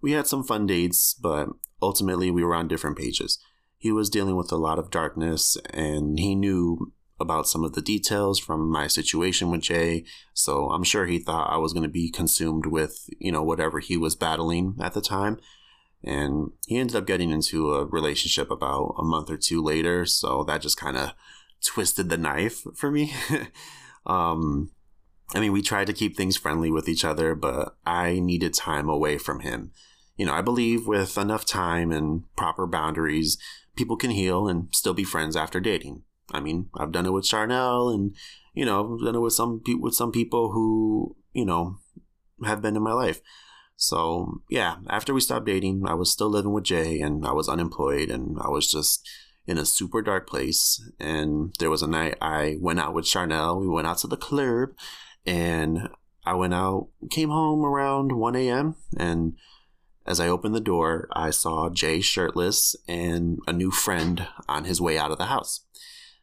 We had some fun dates, but ultimately we were on different pages. he was dealing with a lot of darkness and he knew about some of the details from my situation with Jay. So I'm sure he thought I was going to be consumed with, you know, whatever he was battling at the time. And he ended up getting into a relationship about a month or two later. So that just kind of twisted the knife for me. um, I mean, we tried to keep things friendly with each other, but I needed time away from him. You know, I believe with enough time and proper boundaries, people can heal and still be friends after dating. I mean, I've done it with Charnel and, you know, I've done it with some people, with some people who, you know, have been in my life. So yeah, after we stopped dating, I was still living with Jay and I was unemployed and I was just in a super dark place. And there was a night I went out with Charnel. We went out to the club and I went out, came home around 1 a.m. and as I opened the door, I saw Jay shirtless and a new friend on his way out of the house.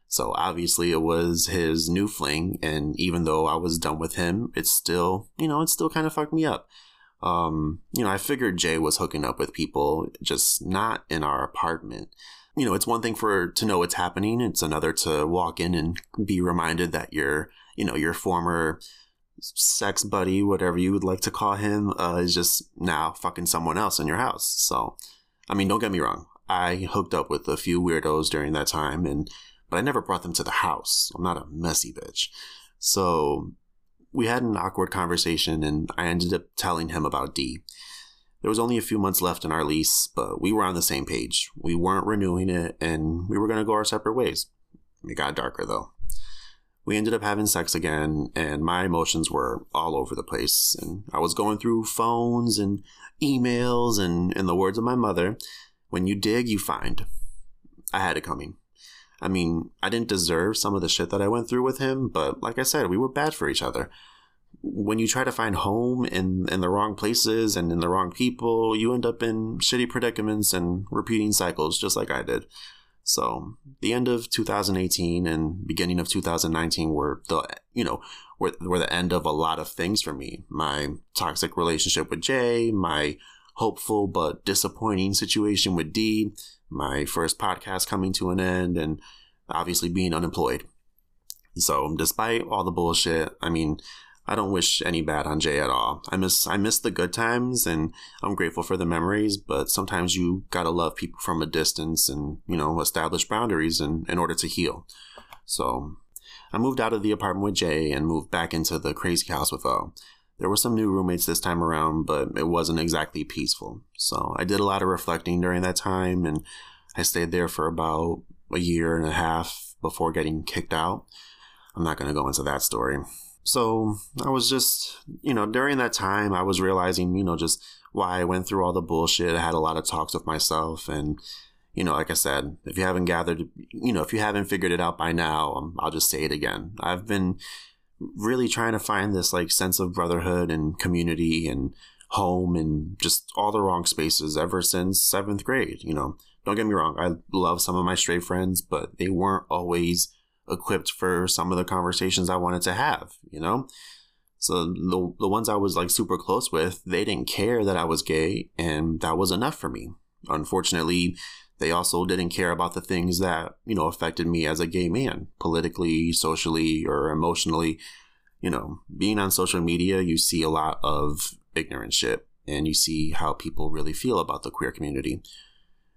So obviously it was his new fling, and even though I was done with him, it's still, you know, it still kind of fucked me up. Um, you know, I figured Jay was hooking up with people, just not in our apartment. You know, it's one thing for to know what's happening. It's another to walk in and be reminded that your, you know, your former sex buddy, whatever you would like to call him, uh, is just now fucking someone else in your house. So, I mean, don't get me wrong. I hooked up with a few weirdos during that time, and but I never brought them to the house. I'm not a messy bitch. So we had an awkward conversation, and I ended up telling him about D. There was only a few months left in our lease, but we were on the same page. We weren't renewing it, and we were going to go our separate ways. It got darker, though. We ended up having sex again, and my emotions were all over the place. And I was going through phones and emails, and in the words of my mother, when you dig, you find. I had it coming. I mean, I didn't deserve some of the shit that I went through with him, but like I said, we were bad for each other. When you try to find home in, in the wrong places and in the wrong people, you end up in shitty predicaments and repeating cycles, just like I did. So the end of 2018 and beginning of 2019 were the you know were, were the end of a lot of things for me. My toxic relationship with Jay, my hopeful but disappointing situation with D, my first podcast coming to an end, and obviously being unemployed. So, despite all the bullshit, I mean, I don't wish any bad on Jay at all. I miss I miss the good times and I'm grateful for the memories, but sometimes you gotta love people from a distance and, you know, establish boundaries in, in order to heal. So I moved out of the apartment with Jay and moved back into the crazy house with O. There were some new roommates this time around, but it wasn't exactly peaceful. So I did a lot of reflecting during that time, and I stayed there for about a year and a half before getting kicked out. I'm not going to go into that story. So I was just, you know, during that time, I was realizing, you know, just why I went through all the bullshit. I had a lot of talks with myself. And, you know, like I said, if you haven't gathered, you know, if you haven't figured it out by now, um, I'll just say it again. I've been really trying to find this like sense of brotherhood and community and home and just all the wrong spaces ever since seventh grade. You know, don't get me wrong, I love some of my straight friends, but they weren't always equipped for some of the conversations I wanted to have, you know? So the the ones I was like super close with, they didn't care that I was gay and that was enough for me. Unfortunately, they also didn't care about the things that, you know, affected me as a gay man, politically, socially, or emotionally. You know, being on social media, you see a lot of ignorant shit and you see how people really feel about the queer community.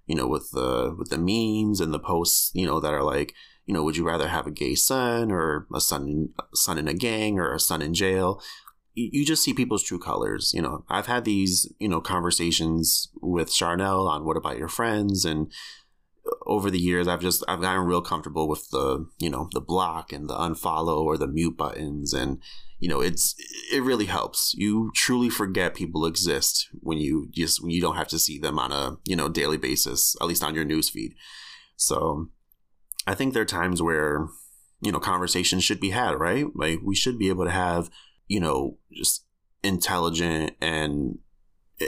You know, with the with the memes and the posts, you know, that are like, you know, would you rather have a gay son or a son son in a gang or a son in jail? You just see people's true colors. You know, I've had these, you know, conversations with Charnel on what about your friends and uh, over the years I've just I've gotten real comfortable with the, you know, the block and the unfollow or the mute buttons and you know, it's it really helps. You truly forget people exist when you just when you don't have to see them on a, you know, daily basis, at least on your newsfeed. So I think there are times where, you know, conversations should be had, right? Like we should be able to have you know, just intelligent and,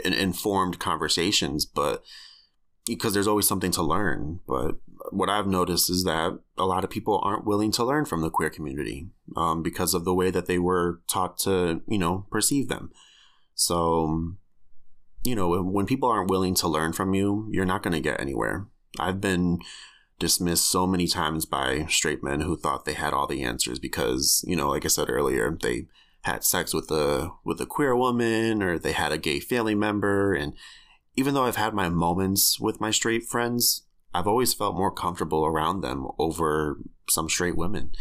and informed conversations, but because there's always something to learn. But what I've noticed is that a lot of people aren't willing to learn from the queer community um, because of the way that they were taught to, you know, perceive them. So, you know, when people aren't willing to learn from you, you're not going to get anywhere. I've been dismissed so many times by straight men who thought they had all the answers because, you know, like I said earlier, they had sex with a with a queer woman or they had a gay family member and even though I've had my moments with my straight friends, I've always felt more comfortable around them over some straight women.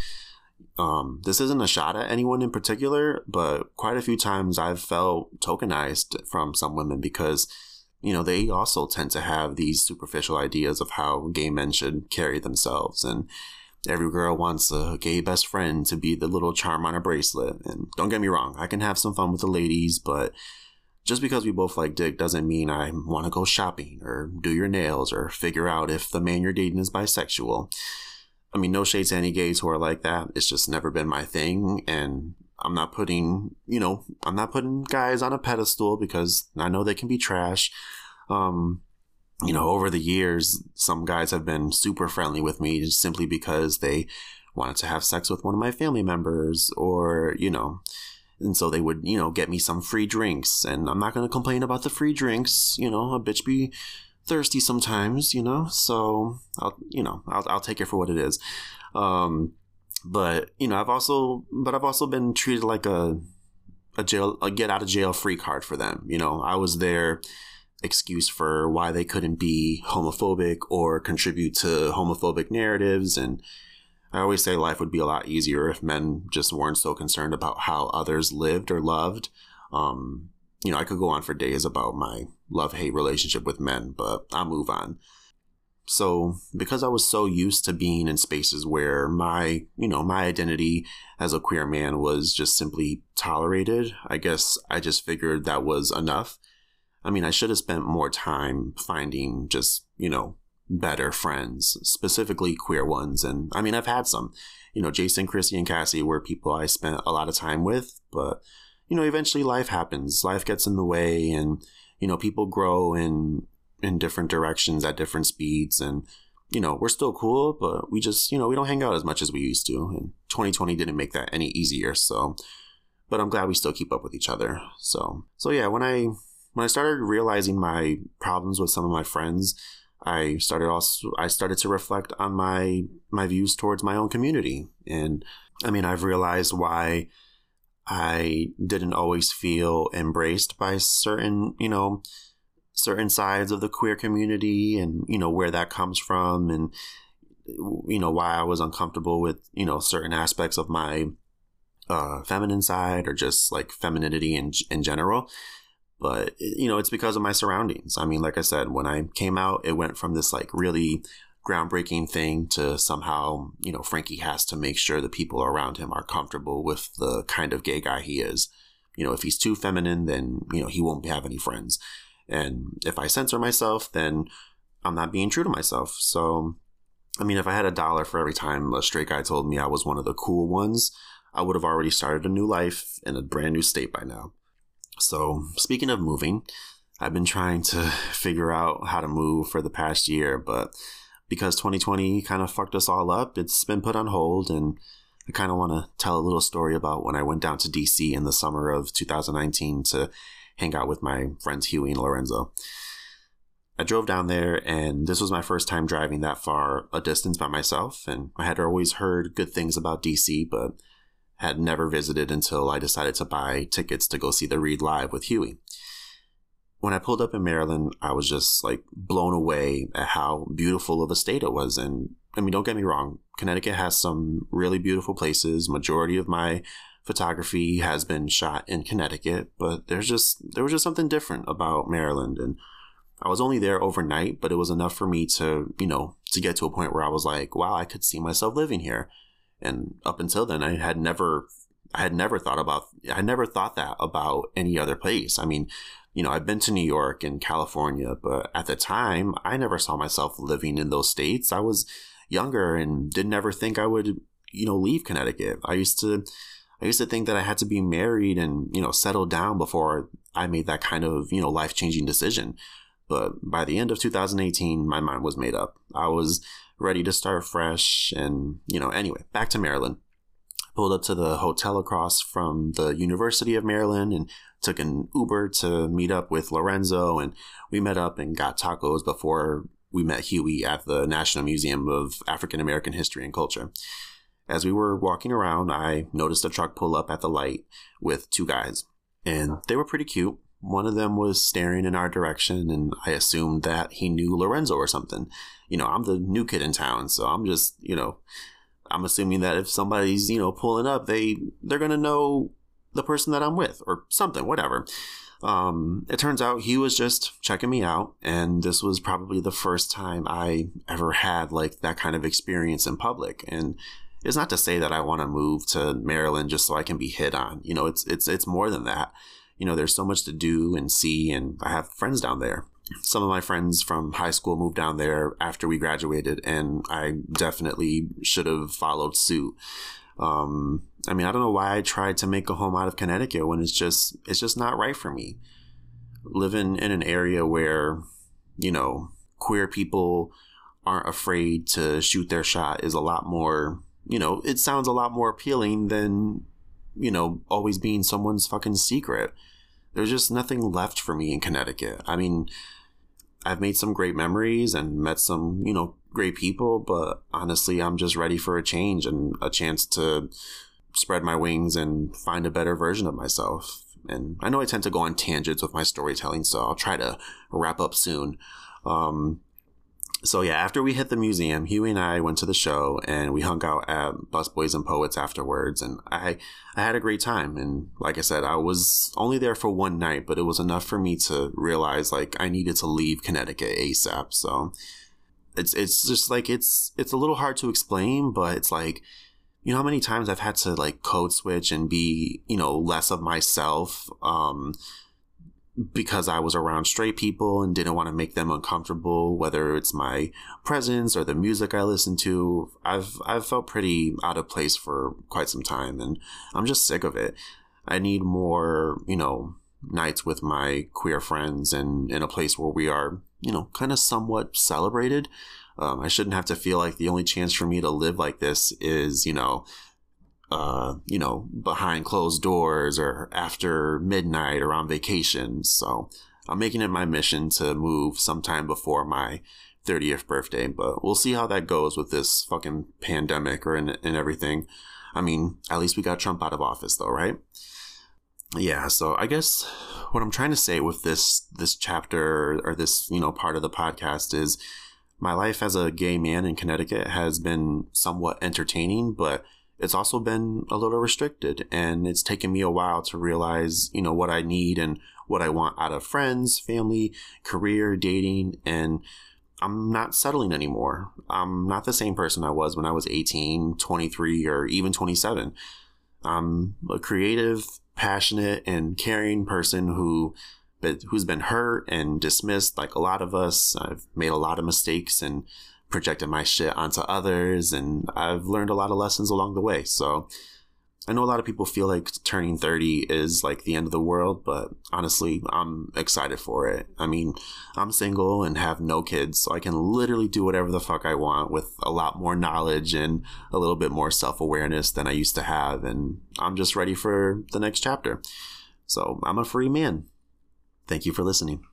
Um, this isn't a shot at anyone in particular, but quite a few times I've felt tokenized from some women because, you know, they also tend to have these superficial ideas of how gay men should carry themselves. And every girl wants a gay best friend to be the little charm on a bracelet. And don't get me wrong, I can have some fun with the ladies, but just because we both like dick doesn't mean I want to go shopping or do your nails or figure out if the man you're dating is bisexual. I mean, no shade to any gays who are like that. It's just never been my thing. And I'm not putting, you know, I'm not putting guys on a pedestal because I know they can be trash. Um, you know, over the years, some guys have been super friendly with me just simply because they wanted to have sex with one of my family members or, you know, and so they would, you know, get me some free drinks. And I'm not going to complain about the free drinks. You know, a bitch be thirsty sometimes, you know, so I'll, you know, I'll, I'll take it for what it is. Um, but, you know, I've also, but I've also been treated like a, a jail, a get out of jail free card for them. You know, I was their excuse for why they couldn't be homophobic or contribute to homophobic narratives. And, I always say life would be a lot easier if men just weren't so concerned about how others lived or loved. Um, you know, I could go on for days about my love hate relationship with men, but I'll move on. So, because I was so used to being in spaces where my, you know, my identity as a queer man was just simply tolerated, I guess I just figured that was enough. I mean, I should have spent more time finding just, you know, better friends, specifically queer ones. And I mean, I've had some, you know, Jason, Chrissy, and Cassie were people I spent a lot of time with, but, you know, eventually life happens. Life gets in the way and, you know, people grow in, in different directions at different speeds. And, you know, we're still cool, but we just, you know, we don't hang out as much as we used to. And 2020 didn't make that any easier. So, but I'm glad we still keep up with each other. So, so yeah, when I, when I started realizing my problems with some of my friends, I started also I started to reflect on my my views towards my own community. And I mean, I've realized why I didn't always feel embraced by certain, you know, certain sides of the queer community and, you know, where that comes from and you know, why I was uncomfortable with, you know, certain aspects of my uh, feminine side or just like femininity in in general but you know it's because of my surroundings. I mean like i said when i came out it went from this like really groundbreaking thing to somehow you know frankie has to make sure the people around him are comfortable with the kind of gay guy he is. You know if he's too feminine then you know he won't have any friends. And if i censor myself then i'm not being true to myself. So i mean if i had a dollar for every time a straight guy told me i was one of the cool ones i would have already started a new life in a brand new state by now so, speaking of moving, I've been trying to figure out how to move for the past year, but because 2020 kind of fucked us all up, it's been put on hold. And I kind of want to tell a little story about when I went down to DC in the summer of 2019 to hang out with my friends Huey and Lorenzo. I drove down there, and this was my first time driving that far a distance by myself. And I had always heard good things about DC, but had never visited until I decided to buy tickets to go see the read live with Huey. When I pulled up in Maryland, I was just like blown away at how beautiful of a state it was. And I mean, don't get me wrong, Connecticut has some really beautiful places. Majority of my photography has been shot in Connecticut, but there's just there was just something different about Maryland and I was only there overnight, but it was enough for me to, you know, to get to a point where I was like, wow, I could see myself living here. And up until then, I had never, I had never thought about, I never thought that about any other place. I mean, you know, I've been to New York and California, but at the time, I never saw myself living in those states. I was younger and didn't ever think I would, you know, leave Connecticut. I used to, I used to think that I had to be married and, you know, settle down before I made that kind of, you know, life changing decision. But by the end of 2018, my mind was made up. I was ready to start fresh. And, you know, anyway, back to Maryland. Pulled up to the hotel across from the University of Maryland and took an Uber to meet up with Lorenzo. And we met up and got tacos before we met Huey at the National Museum of African American History and Culture. As we were walking around, I noticed a truck pull up at the light with two guys, and they were pretty cute. One of them was staring in our direction, and I assumed that he knew Lorenzo or something. You know, I'm the new kid in town, so I'm just, you know, I'm assuming that if somebody's, you know, pulling up, they they're gonna know the person that I'm with or something, whatever. Um, it turns out he was just checking me out, and this was probably the first time I ever had like that kind of experience in public. And it's not to say that I want to move to Maryland just so I can be hit on. You know, it's it's it's more than that. You know, there's so much to do and see, and I have friends down there. Some of my friends from high school moved down there after we graduated, and I definitely should have followed suit. Um, I mean, I don't know why I tried to make a home out of Connecticut when it's just it's just not right for me. Living in an area where, you know, queer people aren't afraid to shoot their shot is a lot more, you know, it sounds a lot more appealing than, you know, always being someone's fucking secret. There's just nothing left for me in Connecticut. I mean, I've made some great memories and met some, you know, great people, but honestly, I'm just ready for a change and a chance to spread my wings and find a better version of myself. And I know I tend to go on tangents with my storytelling, so I'll try to wrap up soon. Um, so yeah, after we hit the museum, Huey and I went to the show and we hung out at Busboys and Poets afterwards, and I I had a great time. And like I said, I was only there for one night, but it was enough for me to realize like I needed to leave Connecticut ASAP. So it's it's just like it's it's a little hard to explain, but it's like you know how many times I've had to like code switch and be you know less of myself um, because I was around straight people and didn't want to make them uncomfortable, whether it's my presence or the music I listen to. I've I've felt pretty out of place for quite some time, and I'm just sick of it. I need more, you know, nights with my queer friends and in a place where we are you know, kind of somewhat celebrated. Um, I shouldn't have to feel like the only chance for me to live like this is, you know, uh, you know, behind closed doors or after midnight or on vacation. So I'm making it my mission to move sometime before my 30th birthday, but we'll see how that goes with this fucking pandemic or and everything. I mean, at least we got Trump out of office though, right? yeah so i guess what i'm trying to say with this this chapter or this you know part of the podcast is my life as a gay man in connecticut has been somewhat entertaining but it's also been a little restricted and it's taken me a while to realize you know what i need and what i want out of friends family career dating and i'm not settling anymore i'm not the same person i was when i was 18 23 or even 27 i'm a creative passionate and caring person who but who's been hurt and dismissed like a lot of us. I've made a lot of mistakes and projected my shit onto others and I've learned a lot of lessons along the way. So I know a lot of people feel like turning 30 is like the end of the world, but honestly, I'm excited for it. I mean, I'm single and have no kids, so I can literally do whatever the fuck I want with a lot more knowledge and a little bit more self awareness than I used to have. And I'm just ready for the next chapter. So I'm a free man. Thank you for listening.